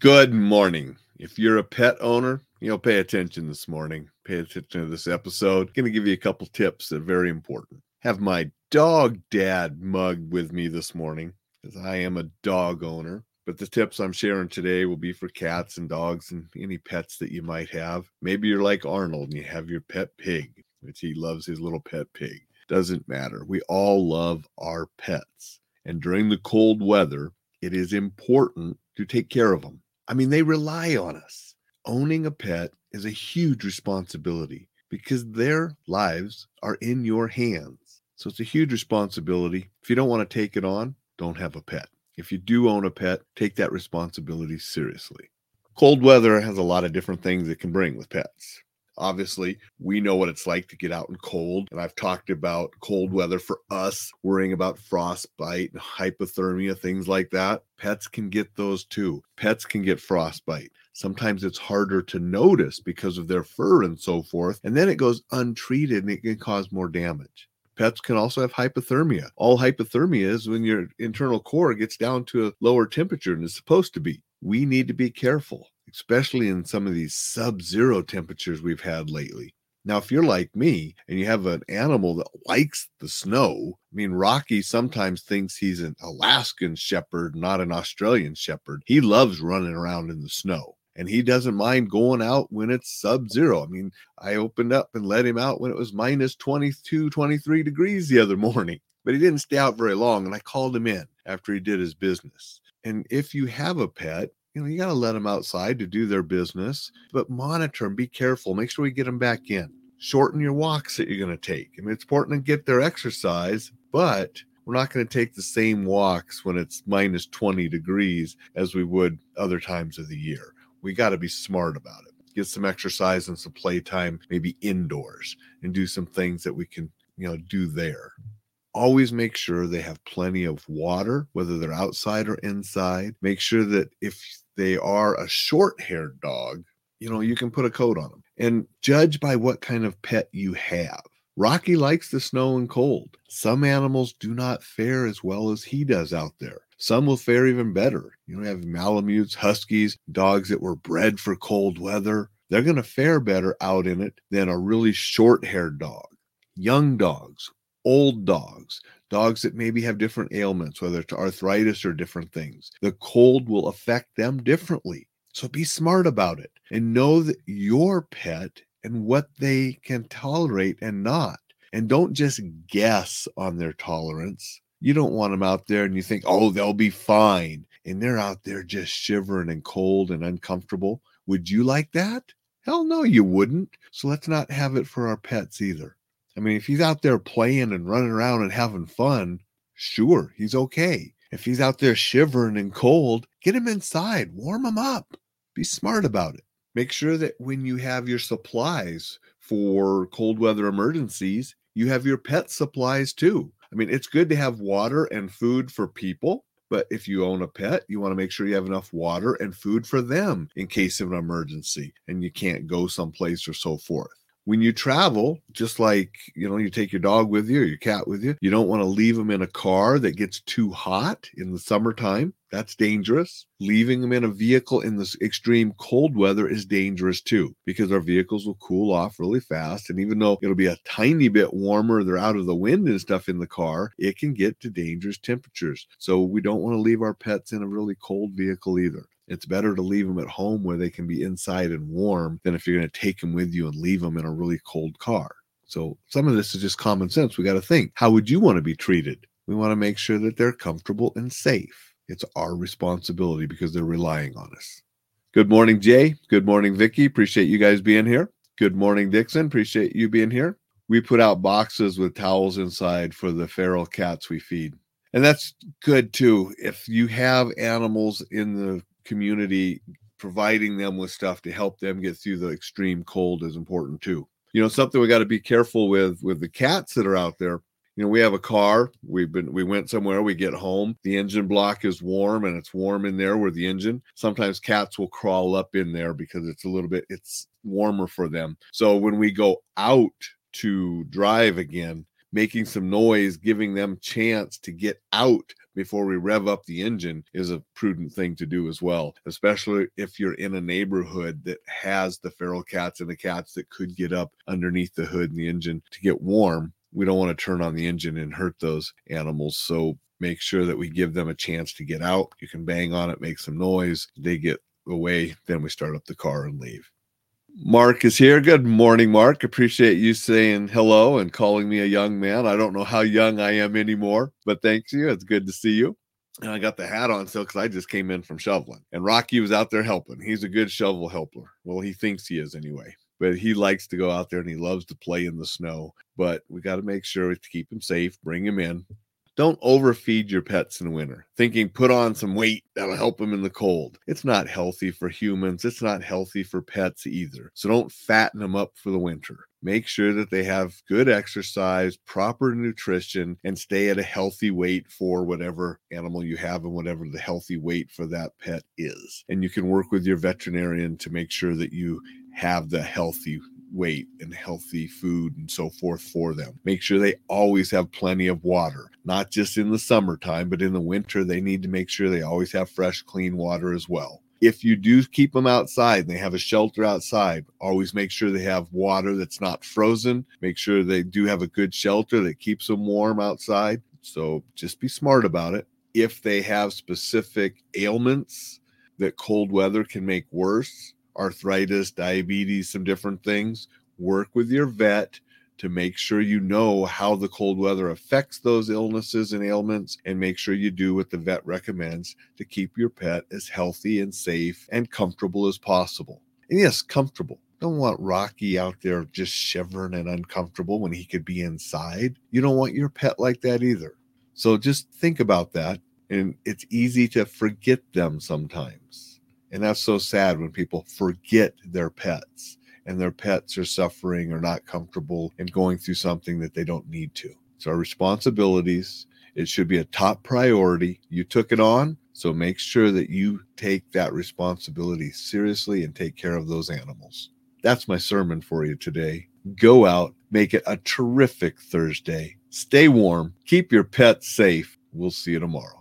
Good morning. If you're a pet owner, you know, pay attention this morning. Pay attention to this episode. Going to give you a couple tips that are very important. Have my dog dad mug with me this morning because I am a dog owner. But the tips I'm sharing today will be for cats and dogs and any pets that you might have. Maybe you're like Arnold and you have your pet pig, which he loves his little pet pig. Doesn't matter. We all love our pets. And during the cold weather, it is important to take care of them I mean, they rely on us. Owning a pet is a huge responsibility because their lives are in your hands. So it's a huge responsibility. If you don't want to take it on, don't have a pet. If you do own a pet, take that responsibility seriously. Cold weather has a lot of different things it can bring with pets. Obviously, we know what it's like to get out in cold. And I've talked about cold weather for us, worrying about frostbite and hypothermia, things like that. Pets can get those too. Pets can get frostbite. Sometimes it's harder to notice because of their fur and so forth. And then it goes untreated and it can cause more damage. Pets can also have hypothermia. All hypothermia is when your internal core gets down to a lower temperature than it's supposed to be. We need to be careful especially in some of these sub zero temperatures we've had lately. Now, if you're like me and you have an animal that likes the snow, I mean, Rocky sometimes thinks he's an Alaskan shepherd, not an Australian shepherd. He loves running around in the snow and he doesn't mind going out when it's sub zero. I mean, I opened up and let him out when it was minus 22, 23 degrees the other morning, but he didn't stay out very long. And I called him in after he did his business. And if you have a pet you know, you got to let them outside to do their business, but monitor them, be careful, make sure we get them back in. Shorten your walks that you're going to take. I mean, it's important to get their exercise, but we're not going to take the same walks when it's minus 20 degrees as we would other times of the year. We got to be smart about it. Get some exercise and some playtime, maybe indoors, and do some things that we can, you know, do there always make sure they have plenty of water, whether they're outside or inside. Make sure that if they are a short haired dog, you know, you can put a coat on them and judge by what kind of pet you have. Rocky likes the snow and cold. Some animals do not fare as well as he does out there. Some will fare even better. You know, have Malamutes, Huskies, dogs that were bred for cold weather. They're going to fare better out in it than a really short haired dog. Young dogs, old dogs, dogs that maybe have different ailments, whether it's arthritis or different things. The cold will affect them differently. So be smart about it and know that your pet and what they can tolerate and not. And don't just guess on their tolerance. You don't want them out there and you think, oh, they'll be fine. And they're out there just shivering and cold and uncomfortable. Would you like that? Hell no, you wouldn't. So let's not have it for our pets either. I mean, if he's out there playing and running around and having fun, sure, he's okay. If he's out there shivering and cold, get him inside, warm him up. Be smart about it. Make sure that when you have your supplies for cold weather emergencies, you have your pet supplies too. I mean, it's good to have water and food for people, but if you own a pet, you want to make sure you have enough water and food for them in case of an emergency and you can't go someplace or so forth when you travel, just like you know, you take your dog with you or your cat with you, you don't want to leave them in a car that gets too hot in the summertime. That's dangerous. Leaving them in a vehicle in this extreme cold weather is dangerous too, because our vehicles will cool off really fast. And even though it'll be a tiny bit warmer, they're out of the wind and stuff in the car, it can get to dangerous temperatures. So we don't want to leave our pets in a really cold vehicle either. It's better to leave them at home where they can be inside and warm than if you're going to take them with you and leave them in a really cold car. So some of this is just common sense. We got to think how would you want to be treated? We want to make sure that they're comfortable and safe. It's our responsibility because they're relying on us. Good morning, Jay. Good morning, Vicky. Appreciate you guys being here. Good morning, Dixon. Appreciate you being here. We put out boxes with towels inside for the feral cats we feed. And that's good too. If you have animals in the community providing them with stuff to help them get through the extreme cold is important too. You know, something we got to be careful with with the cats that are out there. You know, we have a car. We've been we went somewhere, we get home, the engine block is warm and it's warm in there with the engine. Sometimes cats will crawl up in there because it's a little bit it's warmer for them. So when we go out to drive again, making some noise, giving them chance to get out before we rev up the engine is a prudent thing to do as well, especially if you're in a neighborhood that has the feral cats and the cats that could get up underneath the hood and the engine to get warm. We don't want to turn on the engine and hurt those animals. So make sure that we give them a chance to get out. You can bang on it, make some noise. They get away, then we start up the car and leave. Mark is here. Good morning, Mark. Appreciate you saying hello and calling me a young man. I don't know how young I am anymore, but thank you. It's good to see you. And I got the hat on still because I just came in from shoveling. And Rocky was out there helping. He's a good shovel helper. Well, he thinks he is anyway. But he likes to go out there and he loves to play in the snow. But we got to make sure to keep him safe, bring him in, don't overfeed your pets in winter, thinking put on some weight that'll help them in the cold. It's not healthy for humans. It's not healthy for pets either. So don't fatten them up for the winter. Make sure that they have good exercise, proper nutrition, and stay at a healthy weight for whatever animal you have and whatever the healthy weight for that pet is. And you can work with your veterinarian to make sure that you have the healthy weight and healthy food and so forth for them. Make sure they always have plenty of water, not just in the summertime, but in the winter, they need to make sure they always have fresh, clean water as well. If you do keep them outside and they have a shelter outside, always make sure they have water that's not frozen. Make sure they do have a good shelter that keeps them warm outside. So just be smart about it. If they have specific ailments that cold weather can make worse, arthritis, diabetes, some different things. Work with your vet to make sure you know how the cold weather affects those illnesses and ailments and make sure you do what the vet recommends to keep your pet as healthy and safe and comfortable as possible. And yes, comfortable. Don't want Rocky out there just shivering and uncomfortable when he could be inside. You don't want your pet like that either. So just think about that. And it's easy to forget them sometimes. And that's so sad when people forget their pets and their pets are suffering or not comfortable and going through something that they don't need to. It's our responsibilities. It should be a top priority. You took it on, so make sure that you take that responsibility seriously and take care of those animals. That's my sermon for you today. Go out, make it a terrific Thursday. Stay warm, keep your pets safe. We'll see you tomorrow.